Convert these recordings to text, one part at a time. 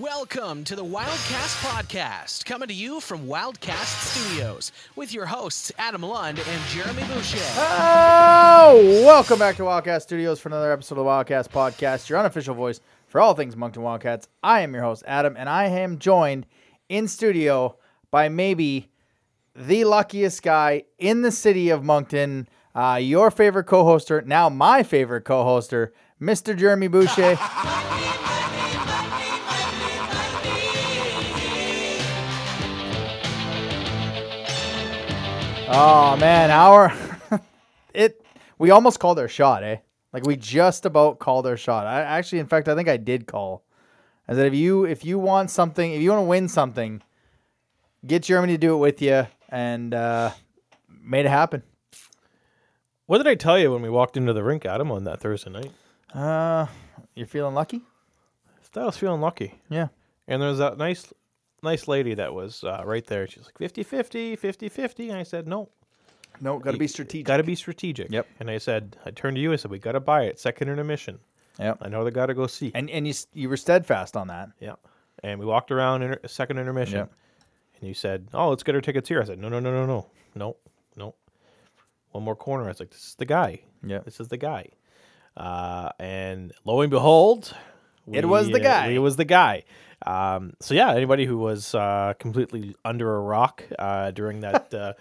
Welcome to the Wildcast Podcast, coming to you from Wildcast Studios with your hosts Adam Lund and Jeremy Boucher. Oh, welcome back to Wildcast Studios for another episode of the Wildcast Podcast, your unofficial voice for all things Moncton Wildcats. I am your host, Adam, and I am joined in studio by maybe the luckiest guy in the city of Moncton, uh, your favorite co-hoster, now my favorite co-hoster, Mr. Jeremy Boucher. Oh man, our it we almost called our shot, eh? Like we just about called our shot. I actually, in fact, I think I did call. I said if you if you want something, if you want to win something, get Jeremy to do it with you, and uh, made it happen. What did I tell you when we walked into the rink, Adam, on that Thursday night? Uh, you're feeling lucky? I was feeling lucky. Yeah. And there was that nice nice lady that was uh, right there. She's like 50 50, 50 50. And I said, no, No, got to be strategic. got to be strategic. Yep. And I said, I turned to you. I said, we got to buy it. Second intermission. Yep. I know they got to go see. And and you you were steadfast on that. yeah. And we walked around inter- second intermission. Yep. And you said, oh, let's get our tickets here. I said, no, no, no, no, no, no, no. One more corner. I was like, this is the guy. Yeah. This is the guy. Uh, and lo and behold, It was the uh, guy. It was the guy. Um, so yeah, anybody who was uh, completely under a rock uh, during that uh,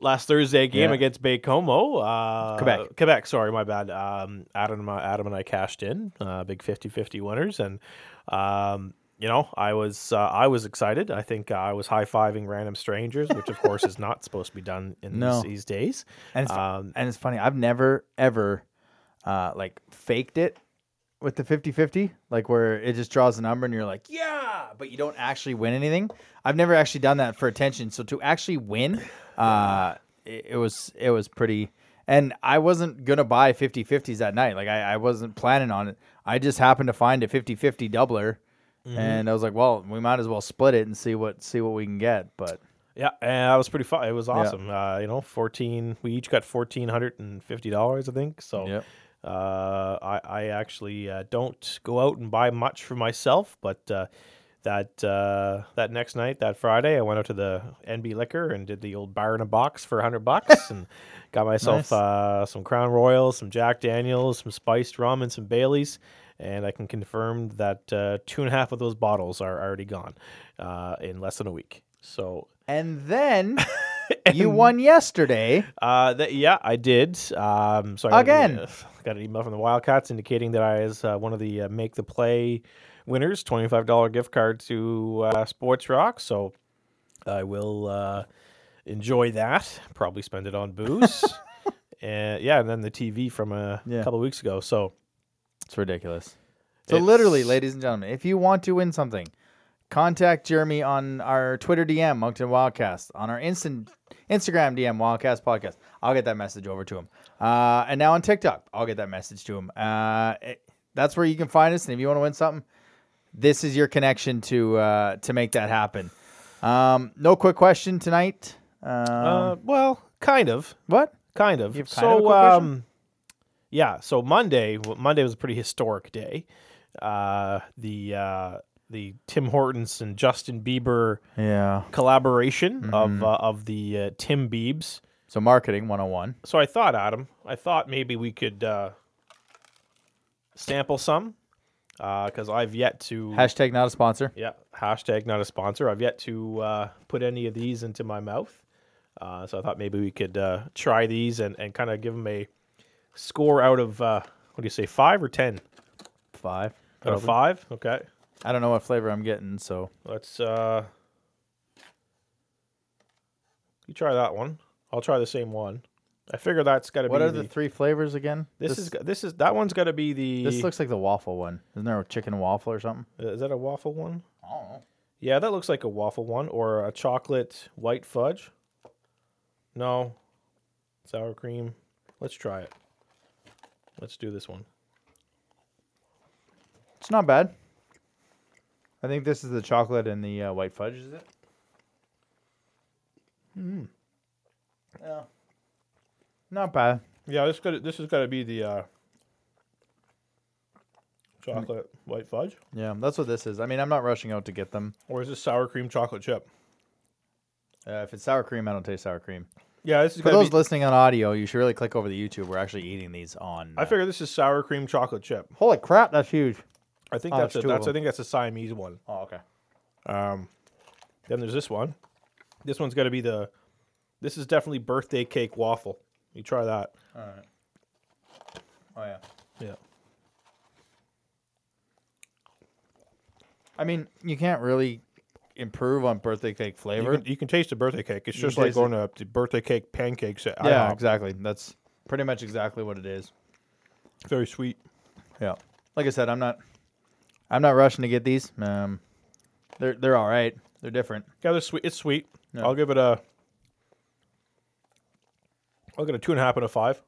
last Thursday game Yeah. against Baie-Comeau, uh, Quebec. Quebec. Sorry, my bad. Um, Adam, and I- Adam and I cashed in, uh, big 50-50 winners, and um, you know, I was uh, I was excited. I think uh, I was high fiving random strangers, which of course is not supposed to be done in No. these, these days. And it's, Um, and it's funny. I've never ever uh, like faked it with the 50-50, like where it just draws a number and you're like, yeah, but you don't actually win anything. I've never actually done that for attention. So to actually win, uh, it, it was it was pretty. And I wasn't gonna buy 50-50s that night. Like I, I wasn't planning on it. I just happened to find a 50-50 doubler, and I was like, well, we might as well split it and see what see what we can get. But Yeah, and that was pretty fun. It was awesome. Uh, you know, fourteen. We each got fourteen hundred and fifty dollars, I think. So, Yep. Uh, I I actually uh, don't go out and buy much for myself, but uh, that uh, that next night, that Friday, I went out to the NB Liquor and did the old bar in a box for hundred bucks and got myself Nice. uh, some Crown Royals, some Jack Daniels, some spiced rum, and some Baileys. And I can confirm that uh, two and a half of those bottles are already gone uh, in less than a week. So and then you won yesterday. Uh, that, yeah, I did. Um, so I got an- Again. uh, got an email from the Wildcats indicating that I was uh, one of the uh, make the play winners. Twenty five dollar gift card to uh, Sports Rock. So I will uh, enjoy that. Probably spend it on booze. and yeah, and then the TV from a Yeah. couple of weeks ago. So It's ridiculous. So literally, ladies and gentlemen, if you want to win something, contact Jeremy on our Twitter DM, Moncton Wildcast, on our instant Instagram DM, Wildcast Podcast. I'll get that message over to him. Uh, and now on TikTok, I'll get that message to him. Uh, it- that's where you can find us. And if you want to win something, this is your connection to uh, to make that happen. Um, no quick question tonight. Um, uh, well, kind of. what? Kind of. Kind of so, quick um, yeah. So Monday, well, Monday was a pretty historic day. Uh, the uh, the Tim Hortons and Justin Bieber Yeah. collaboration Mm-hmm. of uh, of the uh, Tim Biebs. So marketing 101. So I thought, Adam, I thought maybe we could uh, sample some because I've yet to. Hashtag not a sponsor. Yeah, hashtag not a sponsor. I've yet to uh, put any of these into my mouth. Uh, so I thought maybe we could uh, try these and, and kind of give them a score out of, uh, what do you say, five or 10? Five. Out of five? Okay. I don't know what flavor I'm getting, so Let's, uh, you try that one. I'll try the same one. I figure that's got to be What are the, three flavors again? this, is, this is, that one's got to be the, This looks like the waffle one. Isn't there a chicken waffle or something? is that a waffle one? I don't know. Yeah, that looks like a waffle one or a chocolate white fudge. No. Sour cream. Let's try it. Let's do this one. It's not bad. I think this is the chocolate and the uh, white fudge, is it? Hmm. Yeah. Not bad. Yeah, this got this has got to be the uh, chocolate white fudge, Yeah, that's what this is. I mean, I'm not rushing out to get them. or is this sour cream chocolate chip? Uh, if it's sour cream, I don't taste sour cream. Yeah, this is For those be, listening on audio, you should really click over the YouTube. We're actually eating these on. I uh, figure this is sour cream chocolate chip. Holy crap, that's huge. I think Oh, that's a, two of that's I them. think that's a Siamese one. Oh, okay. Um, then there's this one. This one's got to be the. This is definitely birthday cake waffle. You try that. All right. Oh yeah. Yeah. I mean, you can't really improve on birthday cake You flavor. can, you can taste the birthday cake. It's You can just like taste going to the birthday cake pancakes at yeah, IHOP. exactly. That's pretty much exactly what it is. Very sweet. Yeah. Like I said, I'm not. I'm not rushing to get these. Um, they're they're all right. They're different. Yeah, they're sweet. It's sweet. Yeah. I'll give it a. I'll give it a two and a half out of five.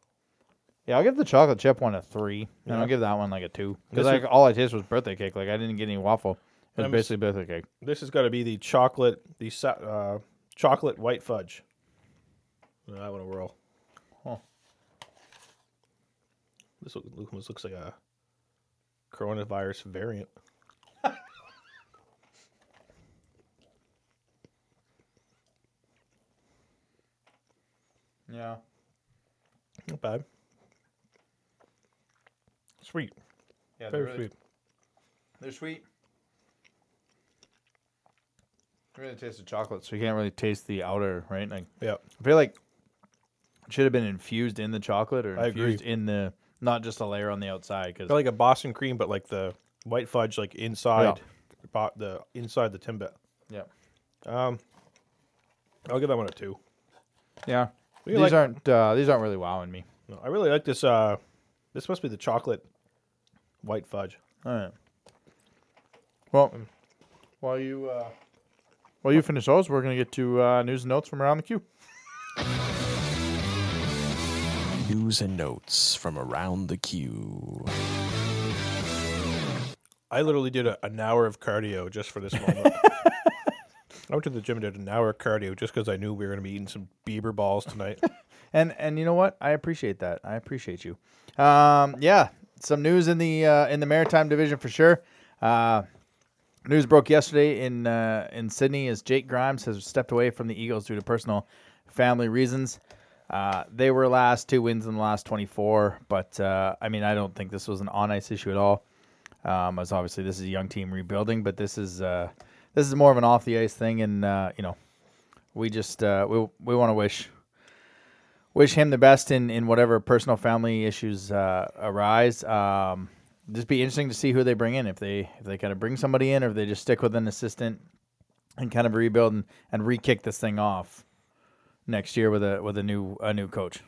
Yeah, I'll give the chocolate chip one a three, and Yeah. I'll give that one like a two because This like all I tasted was birthday cake. Like I didn't get any waffle. It was I'm s- basically birthday cake. This has got to be the chocolate, the sa- uh, chocolate white fudge. Uh, I want to roll. Huh. This look, look- this looks like a coronavirus variant. Yeah. Not bad. Sweet. Yeah, Very sweet. They're sweet. You really taste the chocolate, so you can't really taste the outer, right? Like Yeah. I feel like it should have been infused in the chocolate or I agree. infused in the not just a layer on the outside. Because Got like a Boston cream, but like the white fudge, like inside, bo- the inside the timbit. yeah, Um, I'll give that one a two. yeah, We these like- aren't uh, these aren't really wowing me. No, I really like this. Uh, this must be the chocolate white fudge. All right. Well, while you uh, while you finish those, we're gonna get to uh, news and notes from around the queue. News and notes from around the queue. I literally did a, an hour of cardio just for this moment. I went to the gym and did an hour of cardio just because I knew we were going to be eating some Bieber balls tonight. And and you know what? I appreciate that. I appreciate you. Um, yeah, some news in the uh, in the maritime division for sure. Uh, news broke yesterday in uh, in Sydney as Jake Grimes has stepped away from the Eagles due to personal family reasons. Uh, they were last two wins in the last 24, but uh, I mean I don't think this was an on ice issue at all. Um, as obviously this is a young team rebuilding, but this is uh, this is more of an off the ice thing, and uh, you know we just uh, we we want to wish wish him the best in, in whatever personal family issues arise. Um, just be interesting to see who they bring in if they if they kind of bring somebody in or if they just stick with an assistant and kind of rebuild and, and re-kick this thing off next year with a with a new a new coach.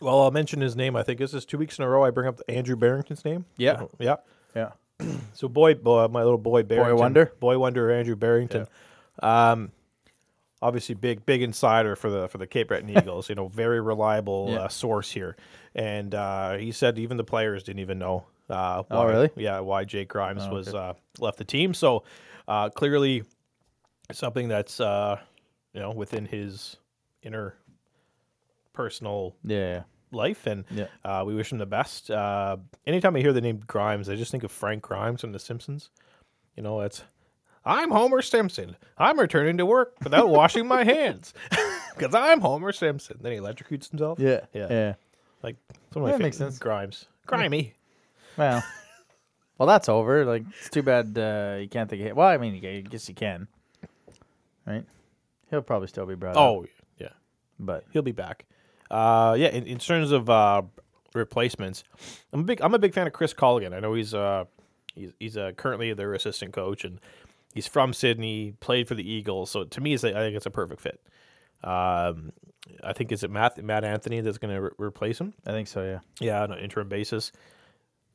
well, I'll mention his name. I think this is two weeks in a row I bring up Andrew Barrington's name. Yeah. So, yeah. Yeah. So boy, boy, my little boy Barrington, boy Wonder? boy wonder Andrew Barrington. Um, obviously big big insider for the for the Cape Breton Eagles. You know, very reliable Yeah. uh, source here, and uh, he said even the players didn't even know. Uh, Oh, why, really? Yeah, why Jake Grimes Oh, was okay. uh, left the team. So uh, clearly, something that's uh, you know within his inner personal Yeah. life, and Yeah. uh, we wish him the best. Uh, anytime I hear the name Grimes, I just think of Frank Grimes from The Simpsons. You know, it's I'm Homer Simpson. I'm returning to work without washing my hands because I'm Homer Simpson. Then he electrocutes himself. Yeah. Yeah. Yeah. like some of my favorite makes sense. Grimes, grimy. Well, well, that's over. Like it's too bad uh, you can't think of it. Well, I mean, I guess you can, right? He'll probably still be brought up, Oh yeah, but he'll be back. Uh, yeah, in, in terms of uh, replacements, I'm a big I'm a big fan of Chris Colligan. I know he's uh he's he's uh, currently their assistant coach and he's from Sydney, played for the Eagles. So to me, it's a, I think it's a perfect fit. Um, I think is it Matt Matt Anthony that's going to re- replace him? I think so. Yeah. Yeah, on an interim basis.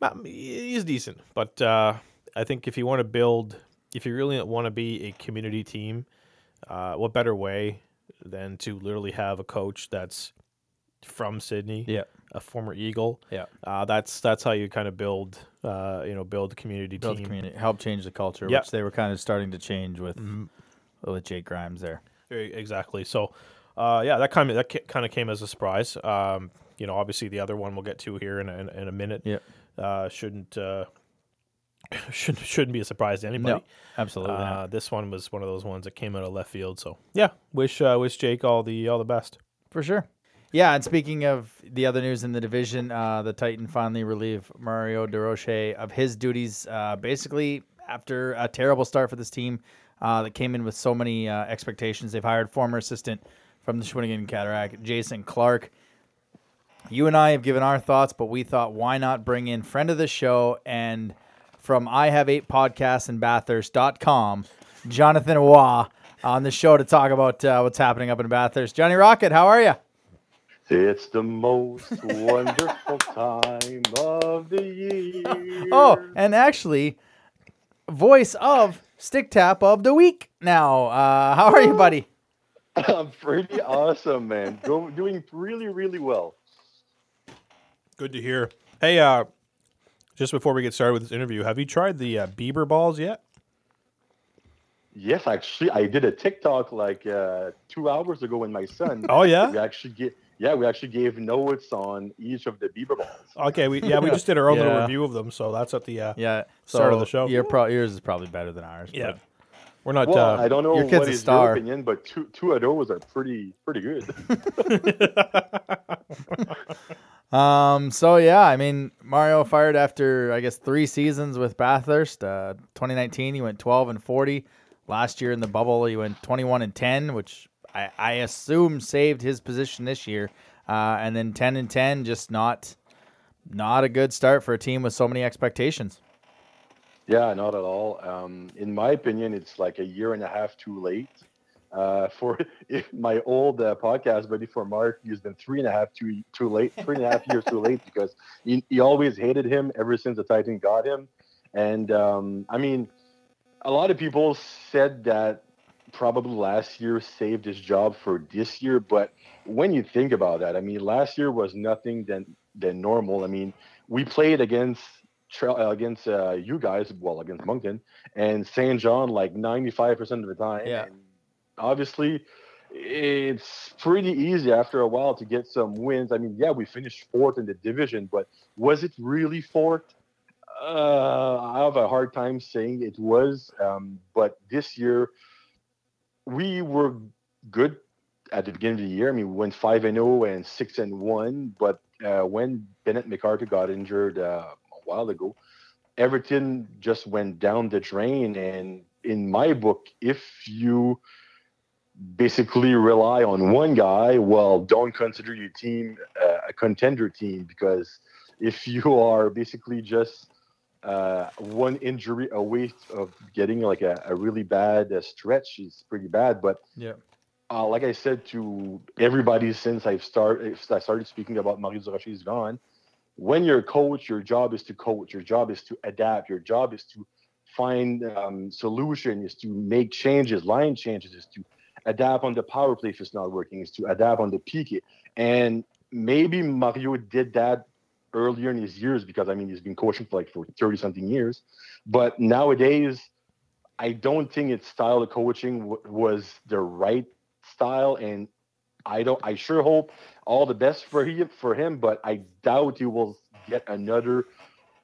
Matt, he's decent, but uh, I think if you want to build, if you really want to be a community team, uh, what better way than to literally have a coach that's from Sydney, Yeah. a former Eagle. Yeah. Uh, that's that's how you kind of build, uh, you know, build community build team. community, help change the culture, Yeah. which they were kind of starting to change with Mhm. with Jake Grimes there. Exactly. So, uh, yeah, that kind of that kind of came as a surprise. Um, you know, obviously the other one we'll get to here in a, in, a minute. Yep. Uh, shouldn't uh, shouldn't shouldn't be a surprise to anybody. No, absolutely. Uh, this one was one of those ones that came out of left field. So yeah, wish uh, wish Jake all the all the best. For sure. Yeah, and speaking of the other news in the division, uh, the Titan finally relieved Mario Durocher of his duties. Uh, basically, after a terrible start for this team uh, that came in with so many uh, expectations, they've hired former assistant from the Shawinigan Cataract, Jason Clark. You and I have given our thoughts, but we thought, why not bring in friend of the show and from I Have Eight Podcasts and Bathurst.com, Jonathan Waugh, on the show to talk about uh, what's happening up in Bathurst. Johnny Rocket, how are you? It's the most wonderful time of the year. Oh, and actually, voice of Stick Tap of the Week now. Uh, how are you, buddy? I'm pretty awesome, man. Go, doing really, really well. Good to hear. Hey, uh, just before we get started with this interview, have you tried the uh, Bieber balls yet? Yes, actually, I did a TikTok like uh, two hours ago with my son. Oh yeah. We actually get, yeah, we actually gave notes on each of the Bieber balls. Okay, we yeah we just did our own little review of them, so that's at the uh, Yeah. Start of the show. Your pro- yours is probably better than ours. yeah. but- We're not. Well, uh, I don't know your kid's what a is star. your opinion, but two two of those are pretty pretty good. Um. So yeah, I mean, Mario fired after I guess three seasons with Bathurst. Uh, 2019, he went 12 and 40. Last year in the bubble, he went 21 and 10, which I, I assume saved his position this year. Uh, and then 10 and 10, just not not a good start for a team with so many expectations. Yeah, not at all. Um, in my opinion, it's like a year and a half too late. Uh, for if my old uh, podcast buddy for Mark, he's been three and a half too too late, three and a half years too late because he, he always hated him ever since the Titan got him. And um, I mean, a lot of people said that probably last year saved his job for this year, but when you think about that, I mean, last year was nothing than than normal. I mean, we played against against uh, you guys, well, against Moncton and Saint John like 95% of the time. Yeah. And obviously, it's pretty easy after a while to get some wins. I mean, yeah, we finished fourth in the division, but was it really fourth? Uh, I have a hard time saying it was. Um, but this year, we were good at the beginning of the year. I mean, we went five and zero and six and one. But uh, when Bennett McCarthy got injured uh, a while ago, everything just went down the drain. And in my book, if you basically rely on one guy, well, don't consider your team uh, a contender team because if you are basically just uh, one injury away of getting like a, a really bad uh, stretch is pretty bad. But Yeah. uh, like I said to everybody since I've started, I started speaking about Mario Durocher is gone. When you're a coach, your job is to coach. Your job is to adapt. Your job is to find um, solution. Is to make changes, line changes. Is to adapt on the power play if it's not working. Is to adapt on the PK. And maybe Mario did that earlier in his years because I mean he's been coaching for like for thirty something years. But nowadays, I don't think his style of coaching w- was the right style, and I don't. I sure hope all the best for him for him, but I doubt he will get another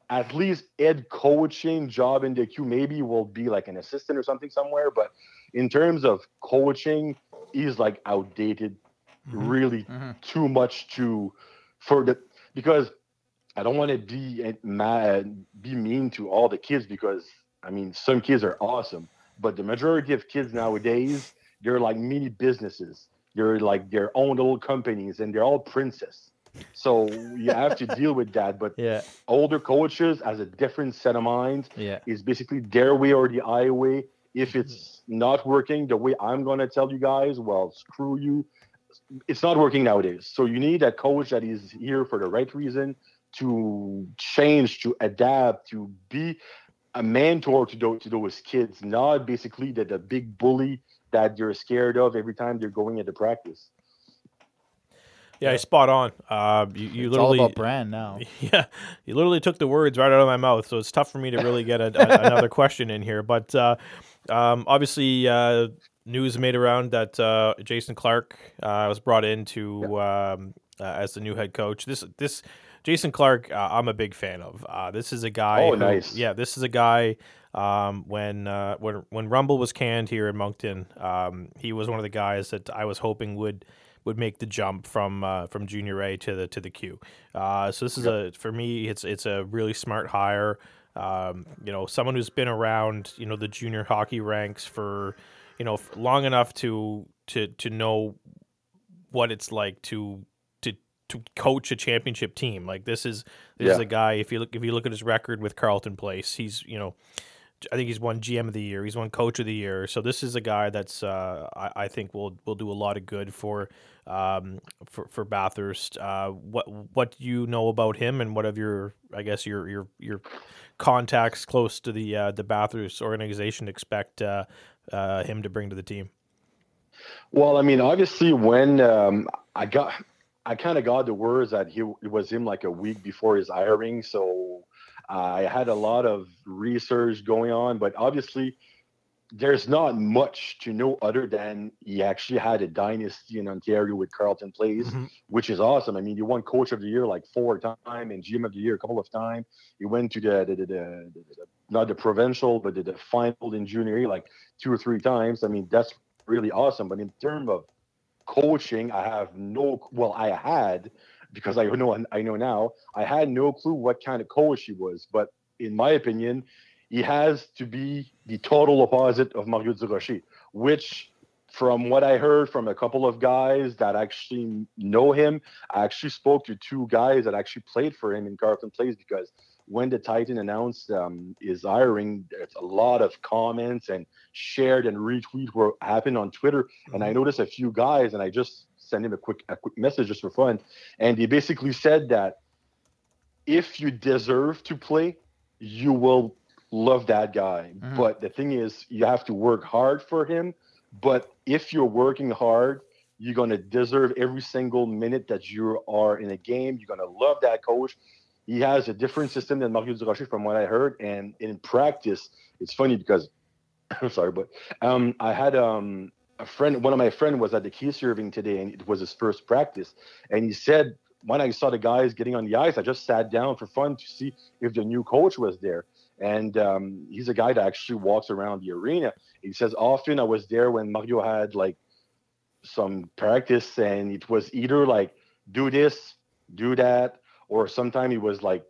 at least head coaching job in the Q. Maybe will be like an assistant or something somewhere. But in terms of coaching, he's like outdated, really Mhm. too much to for the because I don't want to be mad, be mean to all the kids because I mean some kids are awesome, but the majority of kids nowadays they're like mini businesses. They're like their own little companies, and they're all princess. So you have to deal with that. But Yeah. older coaches has a different set of minds. Yeah. Is basically their way or the highway. If it's not working the way I'm going to tell you guys, well, screw you. It's not working nowadays. So you need a coach that is here for the right reason to change, to adapt, to be a mentor to those, to those kids, not basically the, the big bully that you're scared of every time they're going into practice. yeah, spot on. Uh, you, you It's all literally about brand now. Yeah, you literally took the words right out of my mouth, so it's tough for me to really get a, a- another question in here. But uh, um, obviously, uh, news made around that uh, Jason Clark uh, was brought in to um, uh, as the new head coach. This this Jason Clark, uh, I'm a big fan of. Uh, this is a guy. Oh, who- nice. Yeah, this is a guy. Um, when uh, when when Rumble was canned here in Moncton, um, he was one of the guys that I was hoping would would make the jump from uh, from junior A to the to the Q. Uh, so this is a for me, it's it's a really smart hire. Um, you know, someone who's been around, you know, the junior hockey ranks for, you know, long enough to to to know what it's like to to to coach a championship team. Like this is this is a guy. If you look if you look at his record with Carleton Place, he's you know. I think he's won GM of the year. He's won Coach of the year. So this is a guy that's uh, I, I think will will do a lot of good for um, for for Bathurst. Uh, what what do you know about him, and what of your I guess your your your contacts close to the uh, the Bathurst organization expect uh, uh, him to bring to the team? Well, I mean, obviously, when um, I got, I kind of got the words that he it was him like a week before his hiring, so I had a lot of research going on. But obviously, there's not much to know other than he actually had a dynasty in Ontario with Carleton Place, Mhm. which is awesome. I mean, he won Coach of the Year like four times and GM of the Year a couple of times. He went to the, the, the, the, not the provincial, but the, the final in junior year like two or three times. I mean, that's really awesome. But in terms of coaching, I have no. Well, I had because I know I know now. I had no clue what kind of coach he was. But in my opinion, he has to be the total opposite of Mario Durocher, which. From what I heard from a couple of guys that actually know him, I actually spoke to two guys that actually played for him in Carleton Place because when the Titan announced um, his hiring, there's a lot of comments and shared and retweet were happened on Twitter. And I noticed a few guys, and I just sent him a quick a quick message just for fun. And he basically said that if you deserve to play, you will love that guy. Mhm. But the thing is, you have to work hard for him. But if you're working hard, you're gonna deserve every single minute that you are in a game. You're gonna love that coach. He has a different system than Mario Durocher, from what I heard. And in practice, it's funny because I'm sorry, but um, I had um, a friend. One of my friend was at the K.C. Irving today, and it was his first practice. And he said, when I saw the guys getting on the ice, I just sat down for fun to see if the new coach was there. And um, he's a guy that actually walks around the arena. He says often I was there when Mario had like some practice, and it was either like do this, do that, or sometime he was like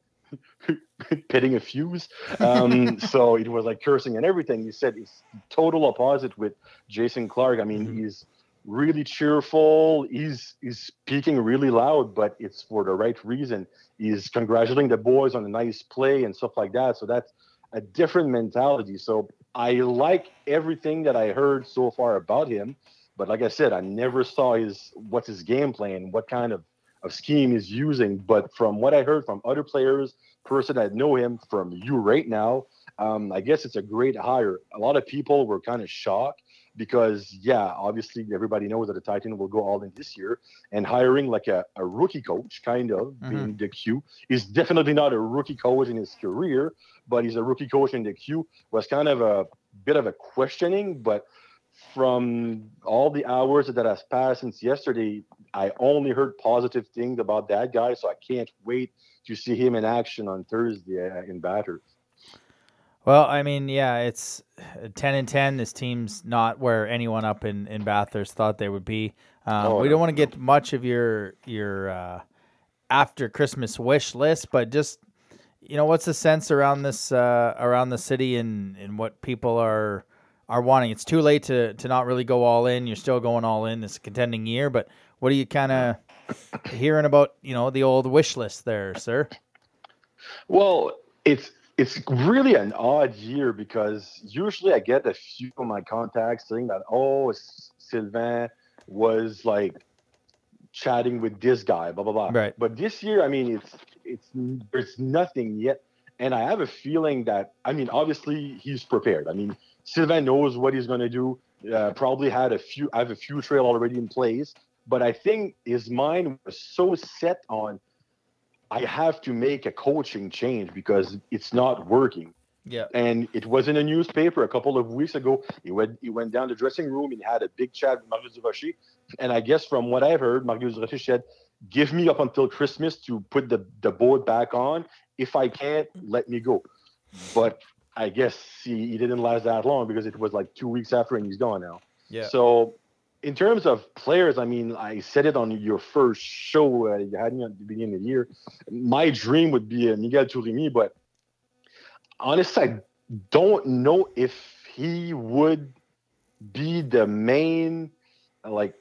pitting a fuse. Um, so it was like cursing and everything. He said it's total opposite with Jason Clark. I mean, Mhm. he's really cheerful. He's he's speaking really loud, but it's for the right reason. He's congratulating the boys on a nice play and stuff like that. So that's a different mentality. So I like everything that I heard so far about him. But like I said, I never saw his what's his game plan, what kind of, of scheme he's using. But from what I heard from other players, person that know him from you right now, um, I guess it's a great hire. A lot of people were kind of shocked because, yeah, obviously everybody knows that the Titan will go all in this year, and hiring like a, a rookie coach, kind of being the Q, is definitely not a rookie coach in his career, but he's a rookie coach in the Q. Was kind of a bit of a questioning, but from all the hours that has passed since yesterday, I only heard positive things about that guy. So I can't wait to see him in action on Thursday uh, in Bathurst. Well, I mean, yeah, it's uh, ten and ten. This team's not where anyone up in, in Bathurst thought they would be. Um, Oh, we don't want to get much of your your uh, after Christmas wish list, but just you know, what's the sense around this uh, around the city and, and what people are are wanting? It's too late to to not really go all in. You're still going all in this contending year, but what are you kind of hearing about? You know, the old wish list there, sir. Well, it's it's really an odd year because usually I get a few of my contacts saying that oh Sylvain was like chatting with this guy, blah blah blah. Right. But this year, I mean, it's it's there's nothing yet, and I have a feeling that I mean, obviously he's prepared. I mean, Sylvain knows what he's gonna do. Uh, probably had a few. I have a few trail already in place, but I think his mind was so set on I have to make a coaching change because it's not working. Yeah. And it was in a newspaper a couple of weeks ago. He went he went down the dressing room and had a big chat with Mario Durocher. And I guess from what I've heard, Mario Durocher said give me up until Christmas to put the, the boat back on. If I can't, let me go. But I guess he, he didn't last that long because it was like two weeks after and he's gone now. Yeah. So, in terms of players, I mean, I said it on your first show uh, you had me at the beginning of the year. My dream would be uh, Miguel Tourigny, but honestly, I don't know if he would be the main like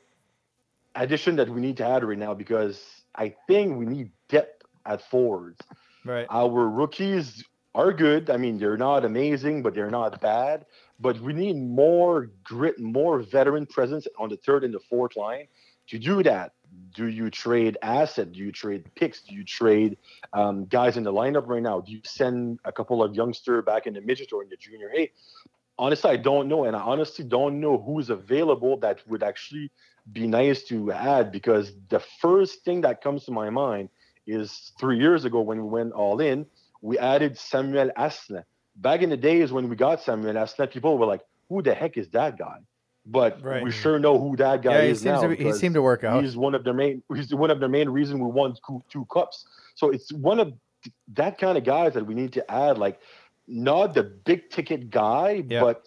addition that we need to add right now because I think we need depth at forwards. Right. Our rookies are good. I mean, they're not amazing, but they're not bad. But we need more grit, more veteran presence on the third and the fourth line. To do that, do you trade asset? Do you trade picks? Do you trade um, guys in the lineup right now? Do you send a couple of youngster back in the midget or in the junior A? Honestly, I don't know, and I honestly don't know who's available that would actually be nice to add. Because the first thing that comes to my mind is three years ago when we went all in, we added Samuel Asselin. Back in the days when we got Samuel Asselin, people were like, "Who the heck is that guy?" But Right. we sure know who that guy Yeah, he is seems now. to he seemed to work out. He's one of the main. He's one of the main reason we won two, two cups. So it's one of th- that kind of guys that we need to add. Like not the big ticket guy, Yeah. but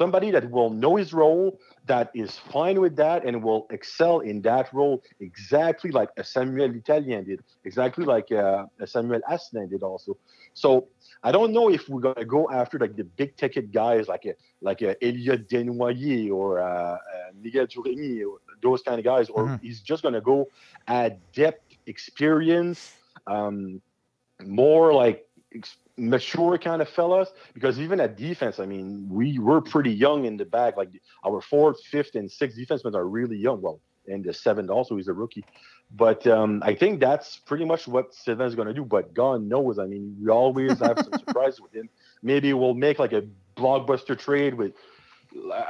somebody that will know his role, that is fine with that, and will excel in that role exactly like a Samuel Italien did, exactly like uh, a Samuel Asselin did also. So I don't know if we're gonna go after like the big ticket guys like a like a Elliot Desnoyers or uh, uh, Miguel Tourigny or those kind of guys, or Mhm. he's just gonna go add depth, experience, um, more like ex- mature kind of fellas. Because even at defense, I mean, we were pretty young in the back. Like our fourth, fifth, and sixth defensemen are really young. Well, and the seventh also he's a rookie. But um, I think that's pretty much what Sylvain's going to do. But God knows, I mean, we always have some surprises with him. Maybe we'll make like a blockbuster trade with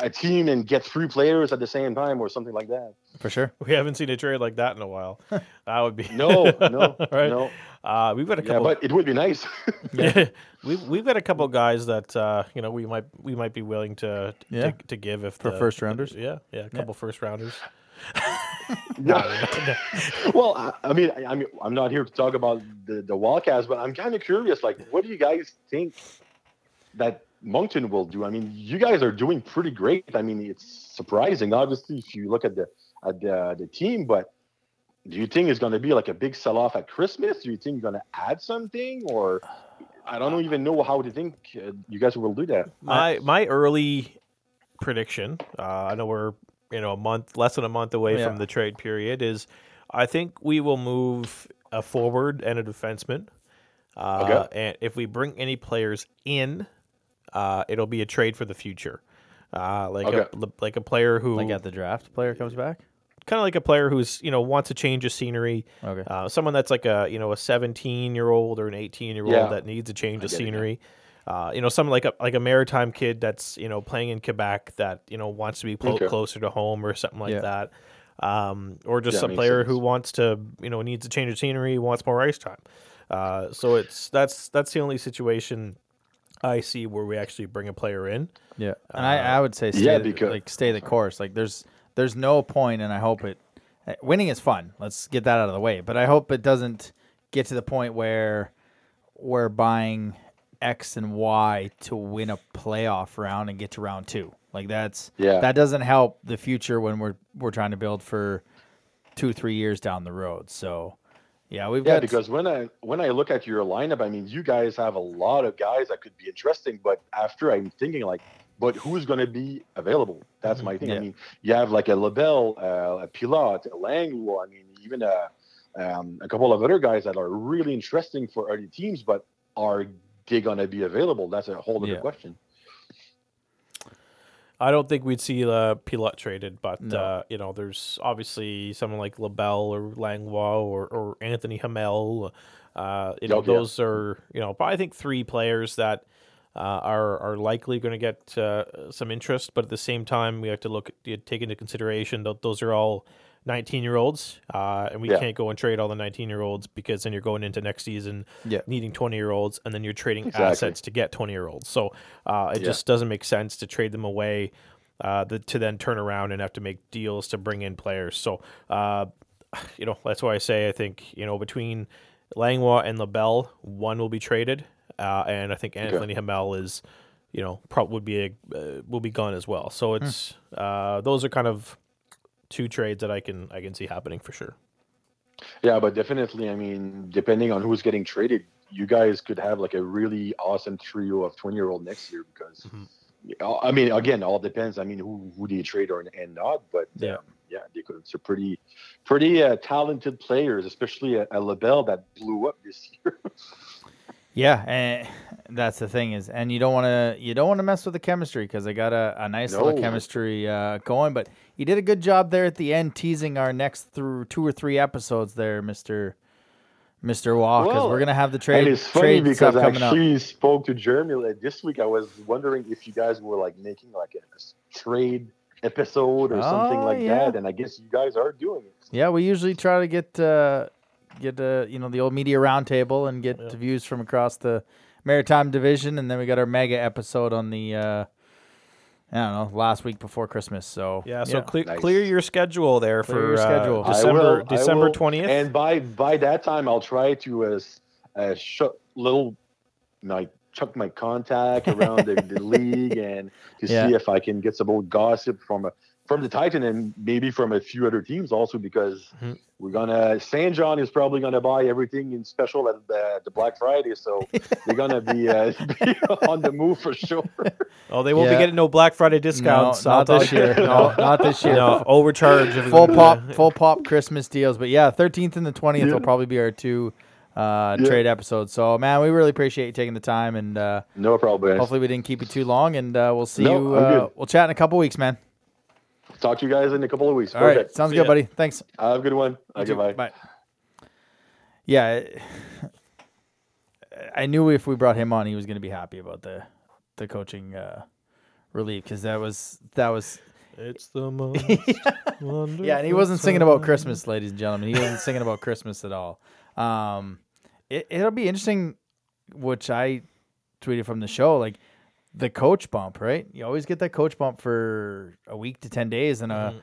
a team and get three players at the same time or something like that. for sure. We haven't seen a trade like that in a while. that would be No, no, right. no. Uh, we've got a Yeah, couple. but it would be nice. yeah, we've we've got a couple guys that uh, you know we might we might be willing to Yeah. to, to give if For the- first rounders? Yeah, yeah, a couple first rounders. Yeah. well, I, I mean, I, I mean, I'm not here to talk about the the Wildcats, but I'm kind of curious. Like, what do you guys think that Moncton will do? I mean, you guys are doing pretty great. I mean, it's surprising, obviously, if you look at the at the, the team. But do you think it's going to be like a big sell off at Christmas? Do you think you're going to add something, or I don't even know how to think uh, you guys will do that. My my early prediction, uh, I know we're you know a month less than a month away Yeah. from the trade period, is I think we will move a forward and a defenseman. Uh, Okay. And if we bring any players in, uh, it'll be a trade for the future. Uh, like a like a player who Like at the draft, player comes back. kind of like a player who's you know wants a change of scenery. Okay. Uh, someone that's like a you know a 17 year old or an 18 year old Yeah. that needs a change I of get it, yeah. scenery. Uh, you know, someone like a like a maritime kid that's you know playing in Quebec that you know wants to be clo- Okay. closer to home or something like Yeah. that. Um, or just Yeah, a player sense. who wants to you know needs a change of scenery, wants more ice time. Uh, so it's that's that's the only situation I see where we actually bring a player in. Yeah, and I, I would say stay yeah, the, because- like stay the course. Like there's there's no point, and I hope it. Winning is fun. Let's get that out of the way. But I hope it doesn't get to the point where we're buying X and Y to win a playoff round and get to round two. Like that's Yeah. that doesn't help the future when we're we're trying to build for two three years down the road. So yeah, we've Yeah, got because when I when I look at your lineup, I mean, you guys have a lot of guys that could be interesting. But after I'm thinking like, but who's going to be available? That's my thing. Yeah. I mean, you have like a Lebel, uh, a Pilat, a Langlois. I mean, even a um, a couple of other guys that are really interesting for other teams. But are they going to be available? That's a whole other Yeah. question. I don't think we'd see uh, Pilot traded, but No. uh, you know, there's obviously someone like LaBelle or Langlois or, or Anthony Hamel. Uh, you know, Okay. those are you know, I think three players that uh, are are likely going to get uh, some interest, but at the same time, we have to look at, take into consideration that those are all 19 year olds, uh, and we Yeah. can't go and trade all the 19 year olds because then you're going into next season Yeah. needing 20 year olds, and then you're trading Exactly. assets to get 20 year olds. So uh, it Yeah. just doesn't make sense to trade them away uh, the, to then turn around and have to make deals to bring in players. So uh, you know, that's why I say I think you know between Langlois and LaBelle, one will be traded, uh, and I think Anthony Hamel is, you know, prob would be a uh, will be gone as well. So it's uh, those are kind of two trades that I can I can see happening for sure. Yeah, but definitely, I mean, depending on who's getting traded, you guys could have like a really awesome trio of 20 year old next year because, Mhm. I mean, again, all depends. I mean, who who do you trade or and not? But Yeah. um, yeah, they could. It's a pretty, pretty uh, talented players, especially a, a Labelle that blew up this year. Yeah, and that's the thing is, and you don't want to you don't want to mess with the chemistry because they got a, a nice little chemistry uh, going. But you did a good job there at the end, teasing our next through two or three episodes there, Mister Mister Waugh, because Well, we're gonna have the and trade it's funny trade stuff because I coming up. actually spoke to Jeremy like, this week. I was wondering if you guys were like making like a trade episode or something Oh, like yeah. that, and I guess you guys are doing it. Yeah, we usually try to get uh, get uh, you know the old media roundtable and get Yeah. views from across the maritime division, and then we got our mega episode on the uh, I don't know last week before Christmas. So Yeah, so Clear, Nice. clear your schedule there Clear for your uh, schedule. I I December will- December twentieth. And by by that time, I'll try to uh, s- uh, sh- little like chuck my contact around the, the league and to Yeah. see if I can get some old gossip from a, from the Titan and maybe from a few other teams also because Mhm. we're gonna Saint John is probably gonna buy everything in special at the, the Black Friday, so they're gonna be, uh, be on the move for sure. oh, they won't Yeah. be getting no Black Friday discounts. No, I'll not this year. No, not this year. No, overcharge. full pop, full pop Christmas deals. But yeah, thirteenth and the twentieth Yeah. will probably be our two uh, Yeah. trade episodes. So man, we really appreciate you taking the time, and uh, No problem. hopefully we didn't keep you too long. And uh, we'll see No, you. Uh, we'll chat in a couple weeks, man. Talk to you guys in a couple of weeks. All right, Perfect. sounds See good, ya. buddy. Thanks. Have a good one. You Okay, bye. Bye. Yeah, I knew if we brought him on, he was going to be happy about the the coaching uh, relief because that was that was It's the most wonderful yeah, and he wasn't singing about. Christmas, ladies and gentlemen. He wasn't singing about Christmas at all. Um, it, it'll be interesting, which I tweeted from the show, like the coach bump, right? You always get that coach bump for a week to ten days, and a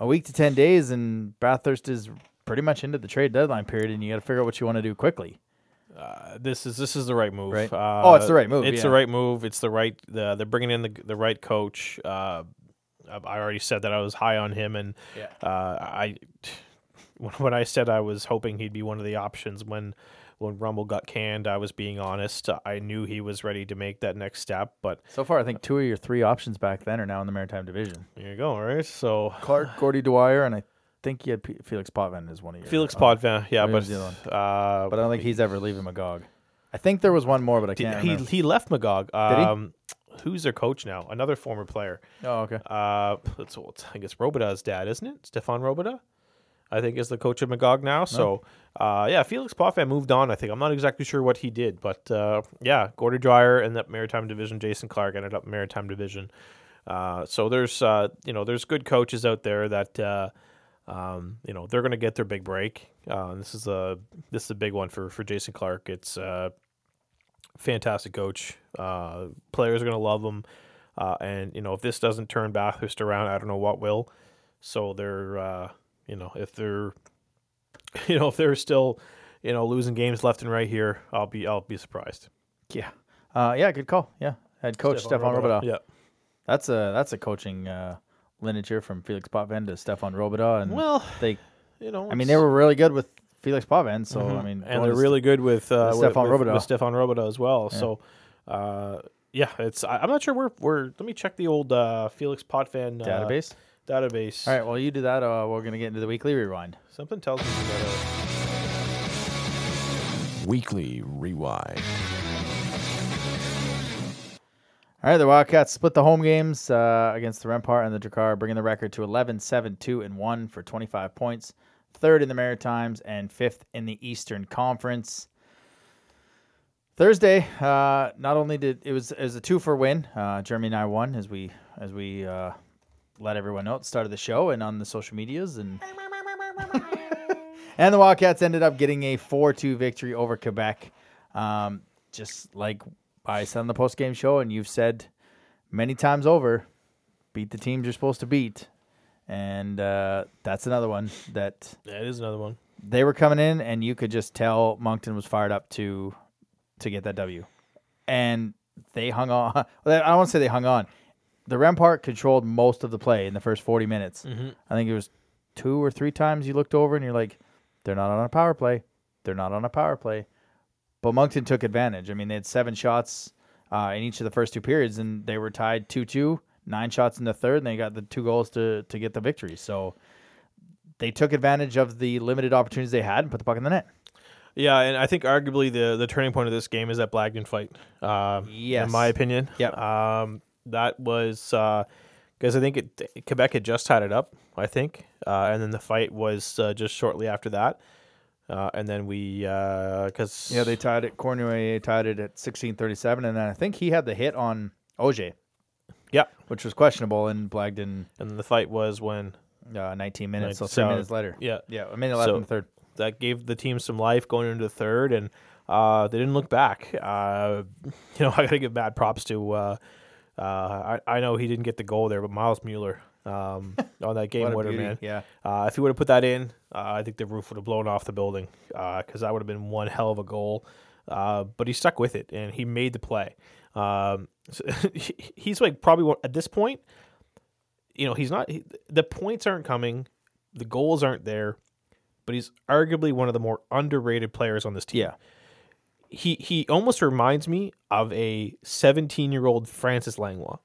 a week to ten days, and Bathurst is pretty much into the trade deadline period, and you got to figure out what you want to do quickly. Uh, this is this is the right move. Right. Uh, Oh, it's the right move, It's the right move. It's the right. The, they're bringing in the the right coach. Uh, I already said that I was high on him, and Yeah. uh, I when I said I was hoping he'd be one of the options when when Rumble got canned, I was being honest. I knew he was ready to make that next step, but So far, I think two of your three options back then are now in the Maritime Division. here you go. All right, so Clark, Gordy Dwyer, and I think you had P- Felix Potvin as one of your. Felix uh, Potvin, yeah, but the other one? uh, But I don't think he's ever leaving Magog. I think there was one more, but I can't he remember. he left Magog. Did he? Um, Who's their coach now? Another former player. Oh, okay. Uh, it's, I guess Robida's dad, isn't it? Stefan Robida, I think, is the coach of Magog now. So, uh, yeah, Felix Potvin moved on. I think I'm not exactly sure what he did, but uh, yeah, Gordy Dwyer ended up Maritime Division. Jason Clark ended up Maritime Division. Uh, so there's uh, you know there's good coaches out there that uh, um, you know they're going to get their big break. Uh, this is a this is a big one for for Jason Clark. It's a fantastic coach. Uh, players are going to love him. Uh, and you know, if this doesn't turn Bathurst around, I don't know what will. So they're, uh, you know, if they're, you know, if they're still, you know, losing games left and right here, I'll be, I'll be surprised. Yeah. Uh, yeah, good call. Yeah. Head coach Stefan Robida. Yeah. That's a that's a coaching uh, lineage here from Felix Potvin to Stefan Robida, and Well, they. you know, I mean, they were really good with Felix Potvin, so I mean, and they're really good with uh, with Stefan with, Robida. with Stefan as well. Yeah. So, uh, yeah, it's. I, I'm not sure. We're, we're. Let me check the old uh, Felix Potvin uh, database. Database. All right, well, you do that. Uh, we're gonna get into the weekly rewind. Something tells me we gotta. Weekly Rewind. All right, the Wildcats split the home games uh, against the Rempart and the Drakkar, bringing the record to 11 7 2 and 1 for 25 points. Third in the Maritimes and fifth in the Eastern Conference. Thursday, uh, not only did it was it was a two for win. Uh, Jeremy and I won as we as we uh, let everyone know at the start of the show and on the social medias and and the Wildcats ended up getting a four two victory over Quebec. Um, just like I said on the post game show, and you've said many times over, beat the teams you're supposed to beat, and uh, that's another one that That is another one. they were coming in, and you could just tell Moncton was fired up to to get that W, and they hung on. I don't want to say they hung on. The Rampart controlled most of the play in the first forty minutes. I think it was two or three times you looked over and you're like, they're not on a power play. They're not on a power play. But Moncton took advantage. I mean, they had seven shots uh, in each of the first two periods, and they were tied two-two. Nine shots in the third, and they got the two goals to to get the victory. So they took advantage of the limited opportunities they had and put the puck in the net. Yeah, and I think arguably the the turning point of this game is that Blagden fight. Um, Yes. in my opinion. Yep. Um, that was because I think it, Quebec had just tied it up. I think, uh, and then the fight was uh, just shortly after that. Uh, and then we, because Yeah, they tied it. Cormier tied it at sixteen thirty-seven, and then I think he had the hit on Oje, yeah, which was questionable, and Blagden and the fight was when uh, nineteen minutes, so three so- minutes later. yeah, Yeah, a minute left So- in the third. that gave the team some life going into the third, and uh, they didn't look back. Uh, you know, I got to give bad props to. Uh, uh, I, I know he didn't get the goal there, but Miles Mueller um, on that game winner, man. yeah. Uh, if he would have put that in, uh, I think the roof would have blown off the building because that would have been one hell of a goal. Uh, but he stuck with it and he made the play. Um, so he's like probably at this point, you know, he's not. He, the points aren't coming, the goals aren't there, but he's arguably one of the more underrated players on this team. Yeah. He he almost reminds me of a 17 year old Francis Langlois,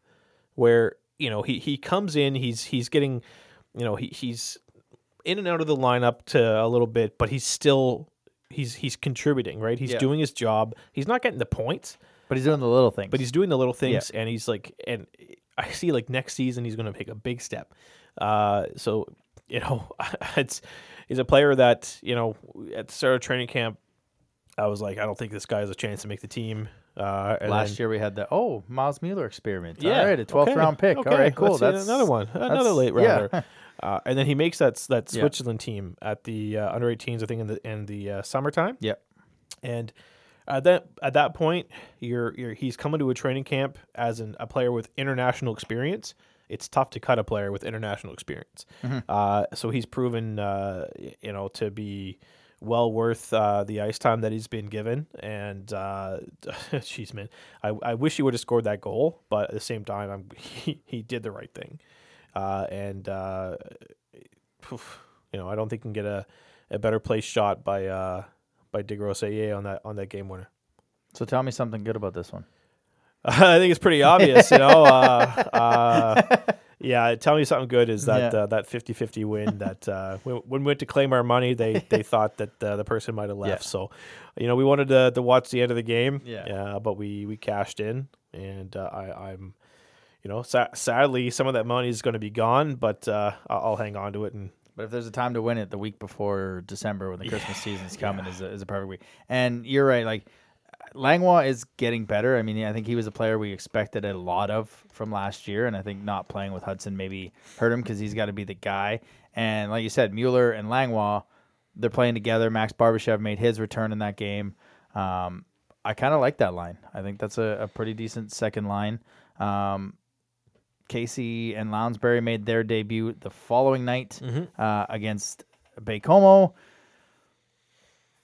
where you know he he comes in, he's he's getting, you know, he he's in and out of the lineup to a little bit, but he's still he's he's contributing, right? He's Yeah. doing his job. He's not getting the points, But he's doing the little things. but he's doing the little things, and he's like, and I see like next season he's going to take a big step. Uh, so you know, it's he's a player that you know at the start of training camp, I was like, I don't think this guy has a chance to make the team. Uh, and Last then- year we had the oh Miles Mueller experiment. yeah, All right, a 12th okay, round pick. Okay, All right, cool. That's another one, another late yeah. rounder. uh, and then he makes that that Yeah. Switzerland team at the uh, under 18s, I think in the in the uh, summertime. Yep. And at that at that point, you're you're he's coming to a training camp as an, a player with international experience. It's tough to cut a player with international experience. Uh, so he's proven, uh, you know, to be well worth uh, the ice time that he's been given. And uh, jeez, man, I, I wish he would have scored that goal, but at the same time, I'm, he he did the right thing. Uh, and uh, you know, I don't think he can get a, a better place shot by uh, by Digroseye on that on that game winner. So tell me something good about this one. I think it's pretty obvious, you know. Uh, uh, yeah, tell me something good is that Yeah. uh, that 50-50 win that uh, when, when we went to claim our money, they they thought that uh, the person might have left. Yeah. So, you know, we wanted to, to watch the end of the game. Yeah. but we we cashed in, and uh, I, I'm, you know, sa- sadly some of that money is going to be gone, but uh, I'll, I'll hang on to it and. But if there's a time to win it, the week before December when the Christmas season's coming is, a, is a perfect week. And you're right, like Langlois is getting better. I mean, I think he was a player we expected a lot of from last year, and I think not playing with Hudson maybe hurt him because he's got to be the guy. And like you said, Mueller and Langlois, they're playing together. Max Barbashev made his return in that game. Um, I kind of like that line. I think that's a, a pretty decent second line. Um, Casey and Lounsbury made their debut the following night uh, against Baie-Comeau,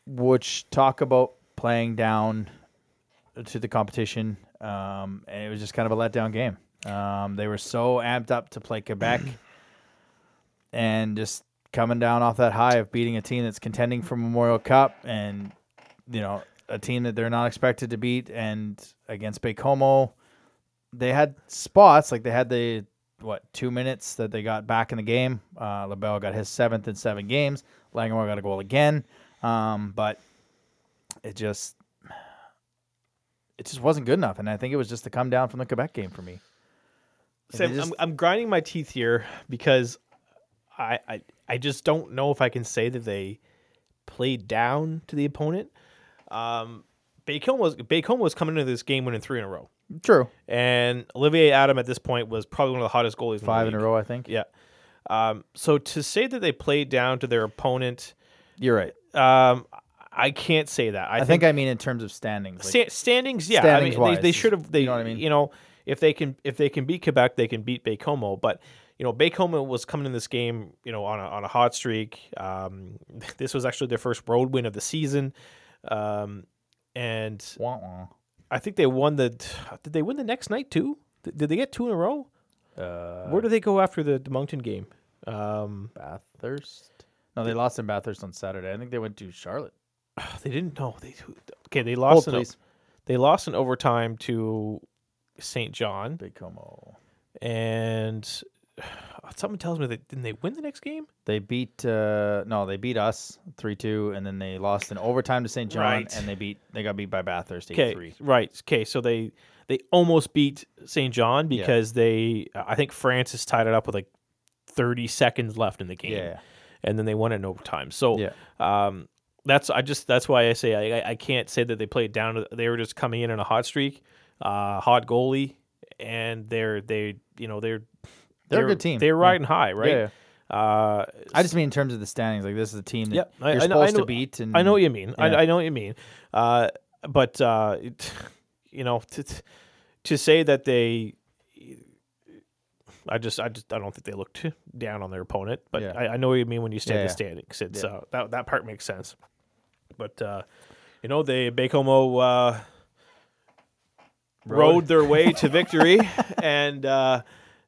which talk about playing down to the competition. Um, and it was just kind of a letdown game. Um, they were so amped up to play Quebec and just coming down off that high of beating a team that's contending for Memorial Cup and, you know, a team that they're not expected to beat. And against Baie-Comeau, they had spots like they had the what two minutes that they got back in the game. Uh, LaBelle got his seventh in seven games. Langmore got a goal again, um, but it just it just wasn't good enough. And I think it was just to come down from the Quebec game for me. Sam, just- I'm, I'm grinding my teeth here because I, I I just don't know if I can say that they played down to the opponent. Um, Bacon was Bacon was coming into this game winning three in a row, True, and Olivier Adam at this point was probably one of the hottest goalies. five in, in a row, I think. Yeah. Um, so to say that they played down to their opponent, You're right. um, I can't say that. I, I, think, I mean in terms of standings. Like, Sta- standings, yeah. I Standings mean, they, they should have. They, you know what I mean? You know, if they can, if they can beat Quebec, they can beat Baie-Comeau. But you know, Baie-Comeau was coming in this game, you know, on a, on a hot streak. Um, this was actually their first road win of the season. Um, and Wah, wah. I think they won the. Did they win the next night too? Did did they get two in a row? Uh, Where do they go after the, the Moncton game? Um, Bathurst? No, they lost in Bathurst on Saturday. I think they went to Charlotte. they didn't know. They okay. They Hold, lost. in, please. they lost in overtime to Saint John, Baie-Comeau. and something tells me that didn't they win the next game? They beat uh no, they beat us three two, and then they lost in overtime to Saint John, Right. and they beat they got beat by Bathurst eight three. right. Okay, so they they almost beat Saint John because they I think Francis tied it up with like 30 seconds left in the game. Yeah, and then they won in overtime. So yeah, um, that's I just that's why I say I, I- can't say that they played down. to- They were just coming in on a hot streak, uh, hot goalie, and they're they you know they're They're a good team. They're Yeah. riding high, right? Yeah. Uh, I just mean in terms of the standings, like this is a team that Yep, I- you're I know- I supposed know- to beat. And I know what you mean. Yeah. I, I know what you mean. Uh, but uh, it, you know, to, to say that they, I just, I just, I don't think they looked down on their opponent. But Yeah. I, I know what you mean when you say Yeah, the standings. It's Yeah. uh, that that part makes sense. But uh, you know, they Baie-Comeau uh, rode their way to victory, and uh,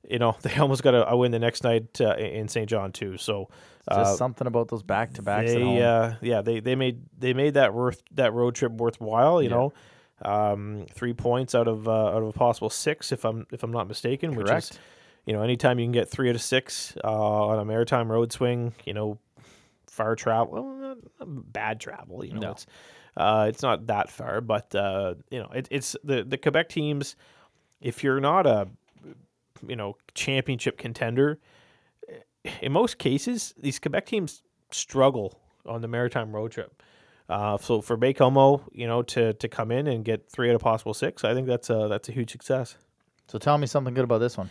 you know they almost got a, a win the next night uh, in Saint John too. So. Just uh, something about those back to backs at home. they uh, yeah they they made they made that worth that road trip worthwhile you Yeah. know um, three points out of uh, out of a possible six if i'm if i'm not mistaken which is Correct. you know anytime you can get three out of six uh, on a maritime road swing you know far travel well, not, not bad travel you know No. it's uh, it's not that far but uh, you know it, it's the the quebec teams if you're not a you know championship contender in most cases, these Quebec teams struggle on the maritime road trip. Uh, so for Baie-Comeau, you know, to to come in and get three out of possible six, I think that's a that's a huge success. So tell me something good about this one.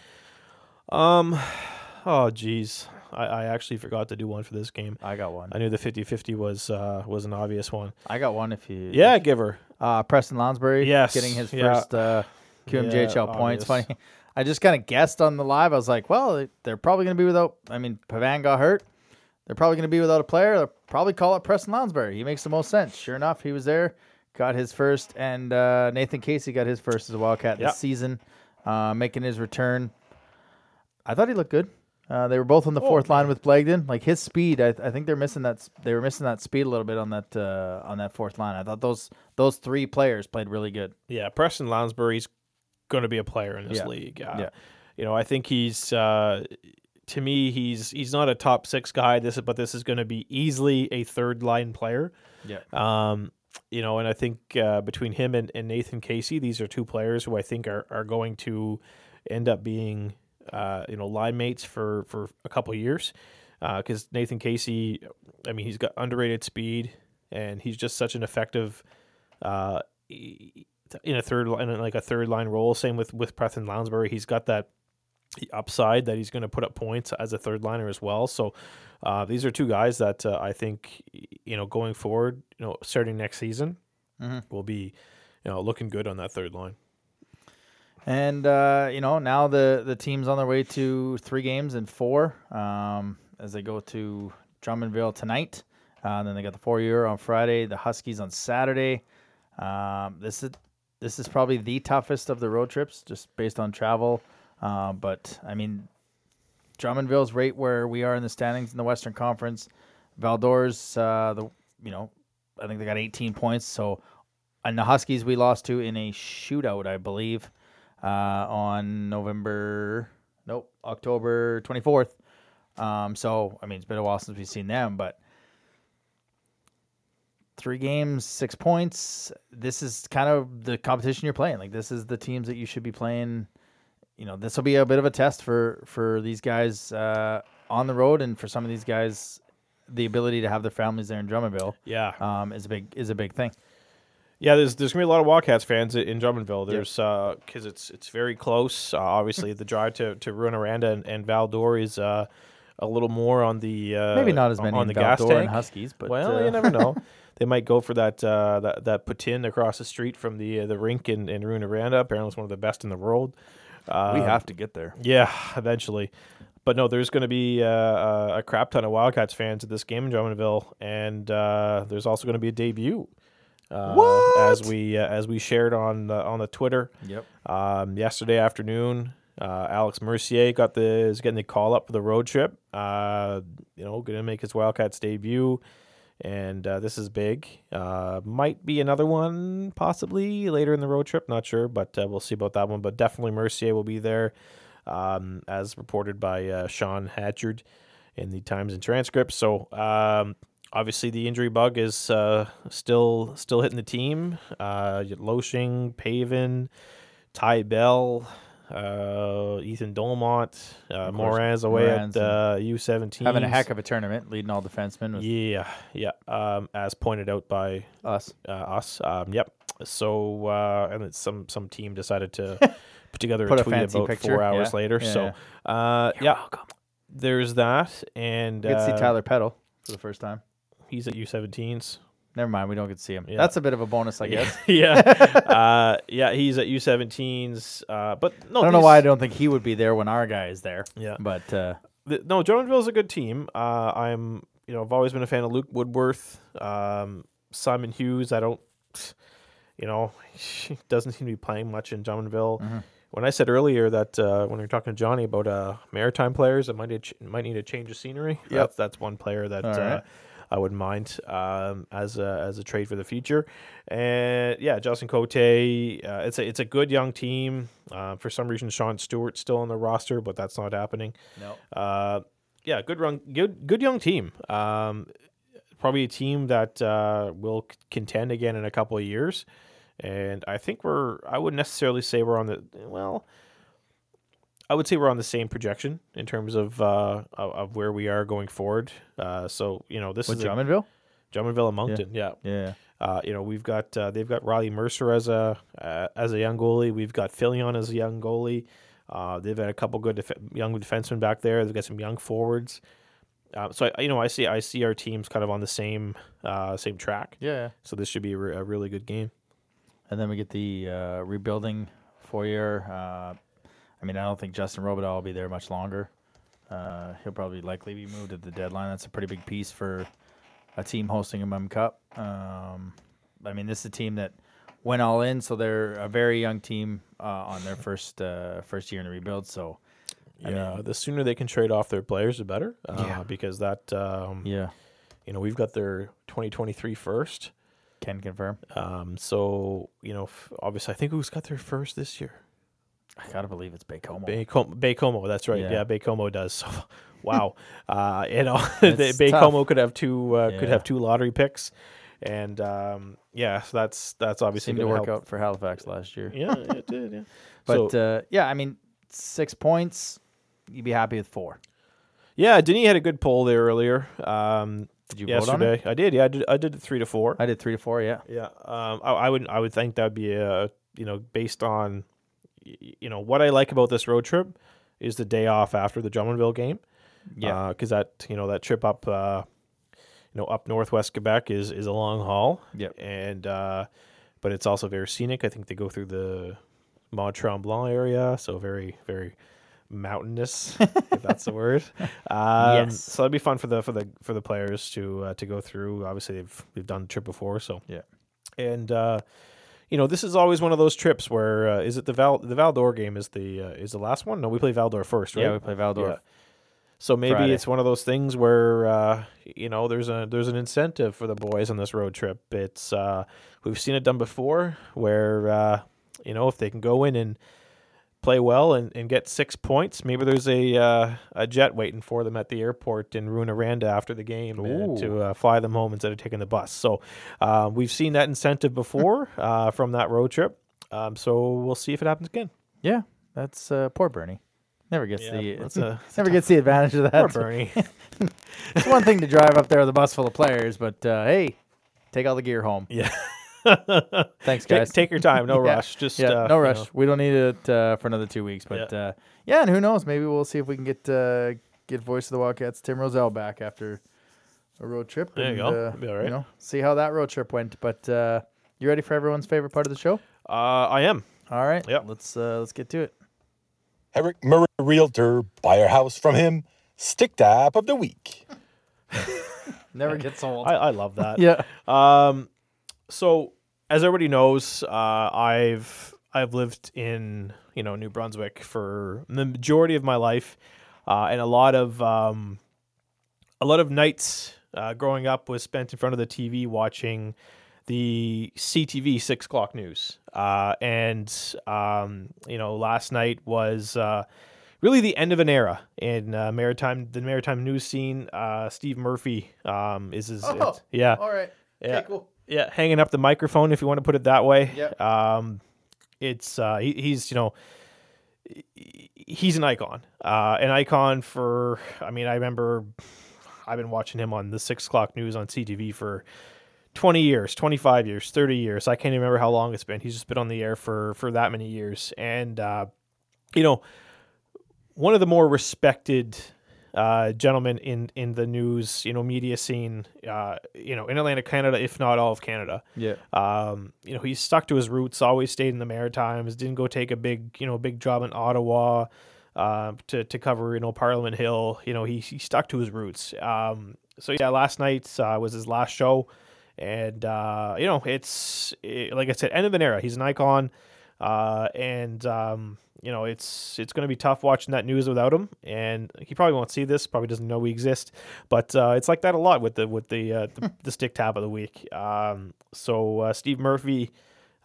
Um, oh geez, I, I actually forgot to do one for this game. I got one. I knew the 50-50 was uh, was an obvious one. I got one. If you Yeah, give her. uh, Preston Lounsbury, Yes, getting his yeah. first uh, QMJHL Yeah, points. Funny, I just kind of guessed on the live. I was like, well, they- they're probably going to be without. I mean, Pavan got hurt. They're probably going to be without a player. They'll probably call it Preston Lounsbury. He makes the most sense. Sure enough, he was there, got his first, and uh, Nathan Casey got his first as a Wildcat Yep. this season, uh, making his return. I thought he looked good. Uh, they were both on the Oh, fourth line with Blagden. Like his speed, I, I think they're missing that. They were missing that speed a little bit on that uh, on that fourth line. I thought those those three players played really good. Yeah, Preston Lounsbury's going to be a player in this Yeah. league. Uh, Yeah. You know, I think he's uh, to me he's he's not a top six guy. This but this is going to be easily a third line player. Yeah. Um, you know, and I think uh, between him and, and Nathan Casey, these are two players who I think are, are going to end up being uh, you know line mates for for a couple years. Because Nathan Casey, I mean, he's got underrated speed, and he's just such an effective uh, in a third line, like a third line role. Same with with Preston Lounsbury. He's got that upside that he's going to put up points as a third liner as well. So uh, these are two guys that uh, I think you know going forward, you know, starting next season, Mhm. will be you know looking good on that third line. And uh, you know now the the team's on their way to three games and four um, as they go to Drummondville tonight. Uh, and then they got the Foreurs on Friday, the Huskies on Saturday. Um, this is this is probably the toughest of the road trips, just based on travel. Uh, but I mean, Drummondville's right where we are in the standings in the Western Conference. Val-d'Or's, uh, the you know, I think they got 18 points. So, and the Huskies we lost to in a shootout, I believe, on November, nope, October 24th. Um, so I mean, it's been a while since we've seen them, but three games, six points. This is kind of the competition you're playing. Like this is the teams that you should be playing. You know, this will be a bit of a test for for these guys uh, on the road, and for some of these guys, the ability to have their families there in Drummondville Yeah, um, is a big is a big thing. Yeah. There's there's gonna be a lot of Wildcats fans in Drummondville. There's because it's it's very close. Uh, obviously, the drive to to Rouyn-Noranda and, and Val-d'Or is uh, a little more on the uh, Maybe not as many on the gas Val-d'Or tank. and Huskies, but well, uh, you never know. they might go for that uh, that that poutine across the street from the uh, the rink in in Rouyn-Noranda. Apparently, it's one of the best in the world. we have to get there. Yeah, eventually. But no, there's going to be uh, a, a crap ton of Wildcats fans at this game in Drummondville, and uh, there's also going to be a debut. Uh, As we uh, as we shared on the, on the Twitter Yep. um, yesterday afternoon, uh, Alex Mercier got the is getting the call up for the road trip. Uh, you know, going to make his Wildcats debut, and uh, this is big. Uh, might be another one possibly later in the road trip. Not sure, but uh, we'll see about that one. But definitely Mercier will be there, um, as reported by uh, Sean Hatchard in the Times and Transcripts. So. Um, Obviously, the injury bug is uh, still still hitting the team. Uh, Loshing, Paven, Ty Bell, uh, Ethan Dolmont, uh, Moran's away Moran's at uh, U17. Having a heck of a tournament, leading all defensemen with Yeah, yeah. Um, as pointed out by us. uh, us. Um, yep. So uh, and some some team decided to put together Put a a tweet fancy about picture, four hours yeah, later. yeah, so uh, yeah, there's that, and to uh, see Tyler Peddle for the first time. He's at U17s. Never mind, we don't get to see him. Yeah. That's a bit of a bonus, I guess. yeah, uh, yeah. He's at U17s. Uh, but no, I don't know why I don't think he would be there when our guy is there. Yeah. But uh, the, no, Jonesville's a good team. Uh, I'm, you know, I've always been a fan of Luke Woodworth, um, Simon Hughes. I don't, you know, he doesn't seem to be playing much in Drummondville. Mm-hmm. When I said earlier that uh, when we were talking to Johnny about uh, maritime players, that might need, ch- might need a change of scenery. Yep. That's, that's one player that uh. I wouldn't mind um, as a as a trade for the future. And yeah, Justin Cote, uh, it's a it's a good young team. Uh, for some reason, Sean Stewart's still on the roster, but that's not happening. no. Uh, yeah, good run, good good young team. Um, probably a team that uh, will contend again in a couple of years, and I think we're. I wouldn't necessarily say we're on the well. I would say we're on the same projection in terms of uh, of, where we are going forward. Uh, so you know this With is a, Drummondville? Drummondville and Moncton. Yeah. Yeah. Uh, you know, we've got uh, they've got Riley Mercer as a uh, as a young goalie. We've got Filion as a young goalie. Uh, they've had a couple good def- young defensemen back there. They've got some young forwards. So I, you know, I see I see our teams kind of on the same uh, same track. Yeah. So this should be a, re- a really good game. And then we get the uh, rebuilding Foreurs. Uh, I mean, I don't think Justin Robidoux will be there much longer. Uh, he'll probably likely be moved at the deadline. That's a pretty big piece for a team hosting a Mum Cup. Um, I mean, this is a team that went all in, so they're a very young team uh, on their first uh, first year in the rebuild. So, I yeah, mean- the sooner they can trade off their players, the better. Uh, Yeah. because that um, yeah, you know we've got their 2023 first. can confirm. Um, so you know, f- obviously, I think who's got their first this year? I gotta believe it's Baie-Comeau. Baie-Comeau, Baie-Comeau that's right. Yeah. Yeah, Baie-Comeau does. So, wow. uh, you know, Baie-Comeau could have two uh, could have two lottery picks, and um, yeah, so that's that's obviously Seemed to work help. out for Halifax last year. Yeah, it did. Yeah. But so, uh, yeah, I mean, six points. You'd be happy with four. yeah, Denny had a good poll there earlier. Um, Did you yesterday? I did. Yeah, I did. I did it three to four. I did three to four. Yeah. Yeah, um, I, I would I would think that'd be a you know based on you know what I like about this road trip is the day off after the Drummondville game. Yeah. because that you know that trip up uh, you know up northwest Quebec is is a long haul. Yep. and uh, but it's also very scenic. I think they go through the Mont Tremblant area, so very very mountainous, if that's the word. Um, Yes. So that'd be fun for the for the for the players to uh, to go through. Obviously, they've they've done the trip before, so Yeah. and uh, you know this is always one of those trips where uh, is it the Val the Val-d'Or game is the uh, is the last one? No, we play Val-d'Or first, right? Yeah, we play Val-d'Or. Yeah. So maybe Friday. it's one of those things where uh, you know there's a there's an incentive for the boys on this road trip. It's uh, we've seen it done before where uh, you know if they can go in and play well and, and get six points, maybe there's a uh, a jet waiting for them at the airport in Rouyn-Noranda after the game uh, to uh, fly them home instead of taking the bus. So uh, we've seen that incentive before uh, from that road trip. Um, so we'll see if it happens again. Yeah, that's uh, poor Bernie. Never gets Yeah, the that's a- that's never gets the advantage of that. Poor. Bernie. it's one thing to drive up there with a bus full of players, but uh, hey, take all the gear home. yeah. Thanks, Take, guys. take your time, no Yeah. rush. Just yeah, uh, no you rush. know. We don't need it uh, for another two weeks, but Yeah. uh, yeah, and who knows? Maybe we'll see if we can get uh, get voice of the Wildcats Tim Roselle back after a road trip. There you go. Uh, be all right. You know, see how that road trip went. But uh, you ready for everyone's favorite part of the show? Uh, I am. All right. Yep. Let's uh, let's get to it. Eric Murray Realtor, buy a house from him. Stick tap of the week. Never gets old. I, I love that. yeah. Um, so as everybody knows, uh, I've I've lived in you know New Brunswick for the majority of my life, uh, and a lot of um, a lot of nights uh, growing up was spent in front of the TV watching the CTV six o'clock news. Uh, and um, you know, last night was uh, really the end of an era in uh, maritime the maritime news scene. Uh, Steve Murphy um, is his Oh, yeah All right. yeah Okay, cool. Yeah hanging up the microphone if you want to put it that way. Yep. Um, it's uh, he, he's you know he's an icon, uh, an icon for. I mean, I remember I've been watching him on the six o'clock news on CTV for 20 years, 25 years, 30 years. I can't even remember how long it's been. He's just been on the air for for that many years, and uh, you know, one of the more respected uh, gentlemen in in the news, you know, media scene, uh, you know, in Atlantic Canada, if not all of Canada. Yeah. Um, you know, he stuck to his roots, always stayed in the Maritimes, didn't go take a big, you know, big job in Ottawa uh, to, to cover, you know, Parliament Hill. You know, he, he stuck to his roots. Um, so, yeah, last night uh, was his last show. And, uh, you know, it's, it, like I said, end of an era. He's an icon. Uh, and, um, you know, it's it's going to be tough watching that news without him, and he probably won't see this. Probably doesn't know we exist, but uh, it's like that a lot with the with the uh, the, the stick tap of the week. Um, so uh, Steve Murphy,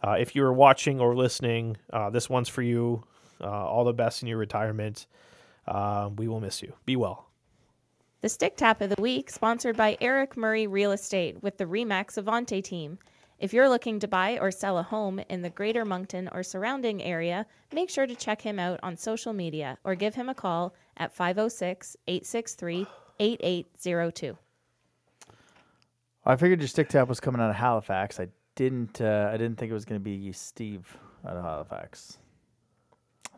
uh, if you are watching or listening, uh, this one's for you. Uh, all the best in your retirement. Um, we will miss you. Be well. The Stick Tap of the Week, sponsored by Eric Murray Real Estate with the Remax Avante team. If you're looking to buy or sell a home in the greater Moncton or surrounding area, make sure to check him out on social media or give him a call at 506 863 8802. I figured your stick tap was coming out of Halifax. I didn't. Uh, I didn't think it was going to be Steve out of Halifax.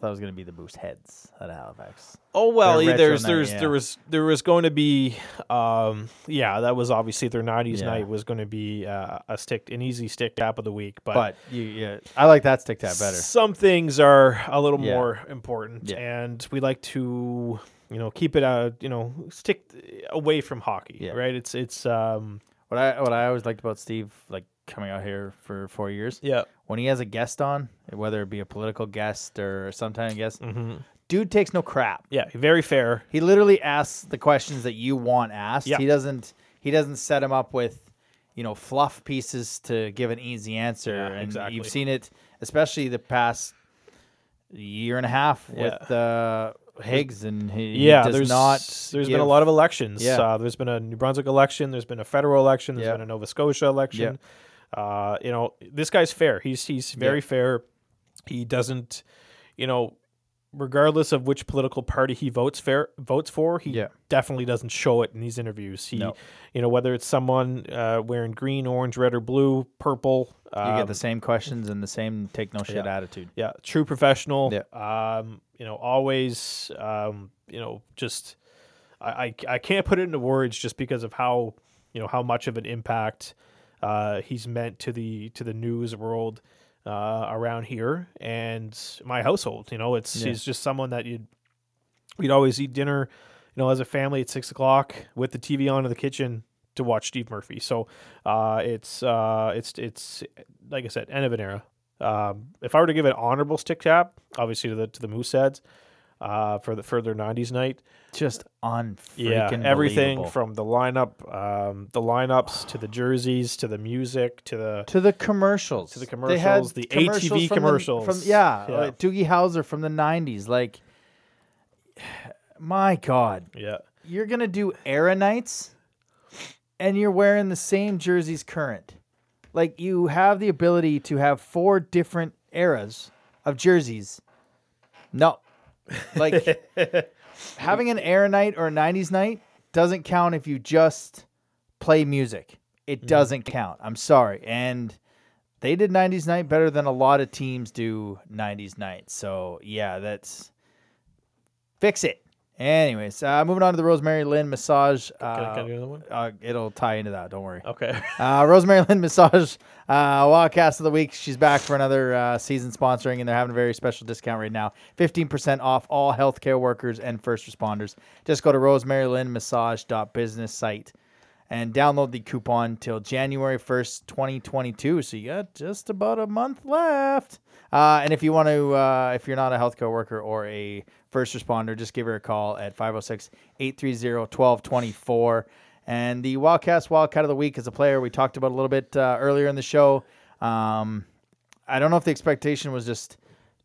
Thought it was going to be the Mooseheads of Halifax. Oh well, there's there's yeah. there was there was going to be um yeah that was obviously their '90s Yeah. night was going to be uh, a stick an easy stick tap of the week, but, But you, yeah, I like that stick tap better. Some things are a little more important, and we like to you know keep it out you know stick away from hockey, Yeah. right? It's it's um What I what I always liked about Steve, like coming out here for four years, yeah when he has a guest on, whether it be a political guest or sometime guest, hmm dude takes no crap. yeah very fair. He literally asks the questions that you want asked. Yeah. He doesn't he doesn't set him up with, you know, fluff pieces to give an easy answer. Yeah, and exactly. you've seen it especially the past year and a half with uh Higgs and he, he yeah, does there's not there's been a lot of elections. Yeah. Uh, there's been a New Brunswick election. There's been a federal election. There's Yeah. been a Nova Scotia election. Uh, you know, this guy's fair. He's he's very Yeah. fair. He doesn't, you know, regardless of which political party he votes fair votes for, he Yeah. definitely doesn't show it in these interviews. He, No. you know, whether it's someone uh, wearing green, orange, red, or blue, purple. you um, get the same questions and the same take no shit yeah. attitude. yeah, true professional. Yeah. Um, you know, always, um, you know, just I, I I can't put it into words just because of how you know how much of an impact uh, he's meant to the to the news world uh, around here and my household. You know, it's Yeah. he's just someone that you'd we'd always eat dinner, you know, as a family at six o'clock with the TV on in the kitchen to watch Steve Murphy. So uh, it's uh, it's it's like I said, end of an era. Um, if I were to give an honorable stick tap, obviously to the to the Mooseheads, uh, for the for their '90s night, Just on yeah, everything from the lineup, um, the lineups to the jerseys to the music to the to the commercials, To the They had commercials, the ATV from the- commercials. from yeah, Yeah. like Doogie Howser from the '90s. Like, my God, yeah, you're gonna do era nights, and you're wearing the same jerseys current. Like, you have the ability to have four different eras of jerseys. No, like having an era night or a '90s night doesn't count if you just play music. It mm-hmm. doesn't count. I'm sorry. And they did 90s night better than a lot of teams do 90s night. So, yeah, that's fix it. Anyways, uh, moving on to the Rosemary Lynn massage. Can I, can I Uh, do another one? uh, it'll tie into that. Don't worry. Okay. Uh, Rosemary Lynn Massage, uh, Wildcast of the Week. She's back for another uh, season sponsoring, and they're having a very special discount right now 15% off all healthcare workers and first responders. Just go to rosemarylynmassage.business site and download the coupon till January 1st, 2022. So you got just about a month left. Uh, and if you want to, uh, if you're not a healthcare worker or a first responder, just give her a call at 506 830 1224. And the Wildcast Wildcat of the Week is a player we talked about a little bit uh, earlier in the show. Um, I don't know if the expectation was just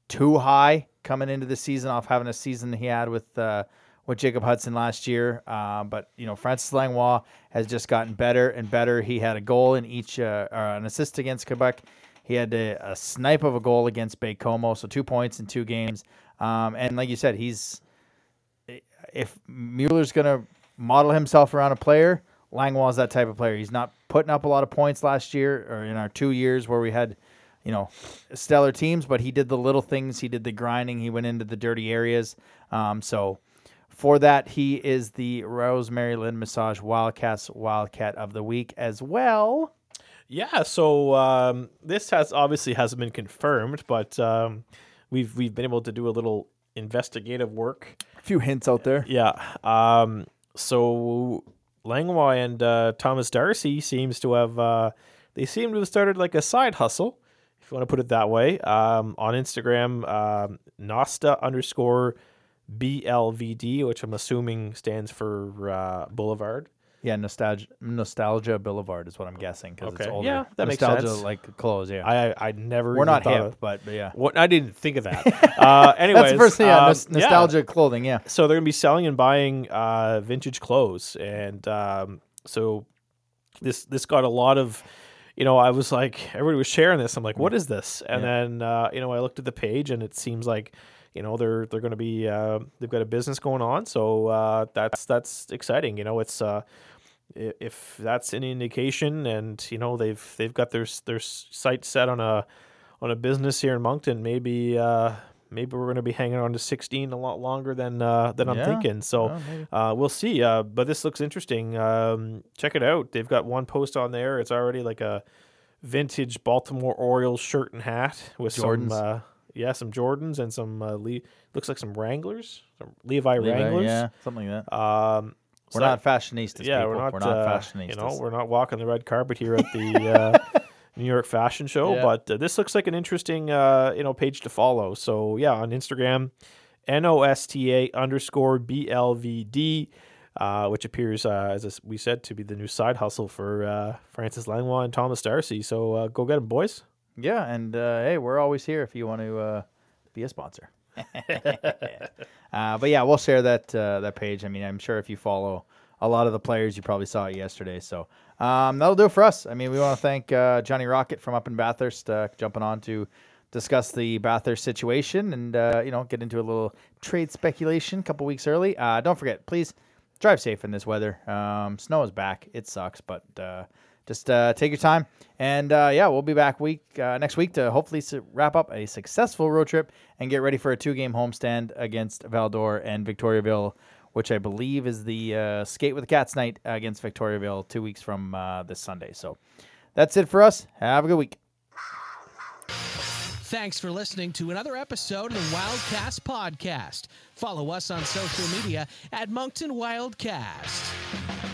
too high coming into the season off having a season he had with uh, with Jacob Hudson last year. Uh, but you know, Francis Langlois has just gotten better and better. He had a goal in each, uh, or an assist against Quebec. He had a, a snipe of a goal against Baie-Comeau, so two points in two games. Um, and like you said, he's if Mueller's going to model himself around a player, Langlois is that type of player. He's not putting up a lot of points last year or in our two years where we had, you know, stellar teams, but he did the little things. He did the grinding. He went into the dirty areas. Um, so for that, he is the Rosemary Lynn Massage Wildcats Wildcat of the Week as well. Yeah, so um, this has obviously hasn't been confirmed, but um, we've we've been able to do a little investigative work. A few hints out there. Yeah. Um, so Langlois and uh, Thomas Darcy seems to have uh, they seem to have started like a side hustle, if you want to put it that way, um, on Instagram. Um, Nosta underscore BLVD, which I'm assuming stands for uh, Boulevard. Yeah, nostalgia, nostalgia Boulevard is what I'm guessing because it's Okay. older. Yeah, that makes nostalgia, sense. like clothes. Yeah, I I never we're even not thought hip, of- but, but yeah, What I didn't think of that. Uh, anyways, that's the first thing. Yeah, um, nos- nostalgia clothing. Yeah, So they're gonna be selling and buying uh, vintage clothes, and um, so this this got a lot of, you know, I was like, everybody was sharing this. I'm like, what is this? And Yeah. then uh, you know, I looked at the page, and it seems like, you know, they're they're gonna be uh, they've got a business going on, so uh, that's that's exciting. You know, it's. Uh, i- if that's any indication, and you know they've they've got their their sights set on a on a business here in Moncton, maybe uh, maybe we're going to be hanging on to 16 a lot longer than uh, than I'm Yeah. thinking. So Well, uh, we'll see. Uh, but this looks interesting. Um, check it out. They've got one post on there. It's already like a vintage Baltimore Orioles shirt and hat with Jordans. some uh, yeah some Jordans and some uh, Le- looks like some Wranglers, some Levi, Levi, Wranglers. yeah, something like that. Um, We're so not fashionistas. yeah, people. we're not. We're not uh, fashionistas. You know, we're not walking the red carpet here at the uh, New York Fashion Show. Yeah. But uh, this looks like an interesting, uh, you know, page to follow. So yeah, on Instagram, N O S T A underscore B L V D, uh, which appears, uh, as we said, to be the new side hustle for uh, Francis Langlois and Thomas Darcy. So uh, go get them, boys. Yeah, and uh, hey, we're always here if you want to uh, be a sponsor. uh, but yeah, we'll share that uh, that page. I mean, I'm sure if you follow a lot of the players, you probably saw it yesterday. So um, that'll do it for us. I mean, we want to thank uh, Johnny Rocket from up in Bathurst uh, jumping on to discuss the Bathurst situation and uh, you know get into a little trade speculation a couple weeks early. Uh, don't forget, please drive safe in this weather. Um, snow is back. It sucks, but just uh, take your time. And uh, yeah, we'll be back week uh, next week to hopefully su- wrap up a successful road trip and get ready for a two-game homestand against Val-d'Or and Victoriaville, which I believe is the uh, skate with the cats night against Victoriaville two weeks from uh, this Sunday. So that's it for us. Have a good week. Thanks for listening to another episode of the Wildcast Podcast. Follow us on social media at Moncton Wildcast.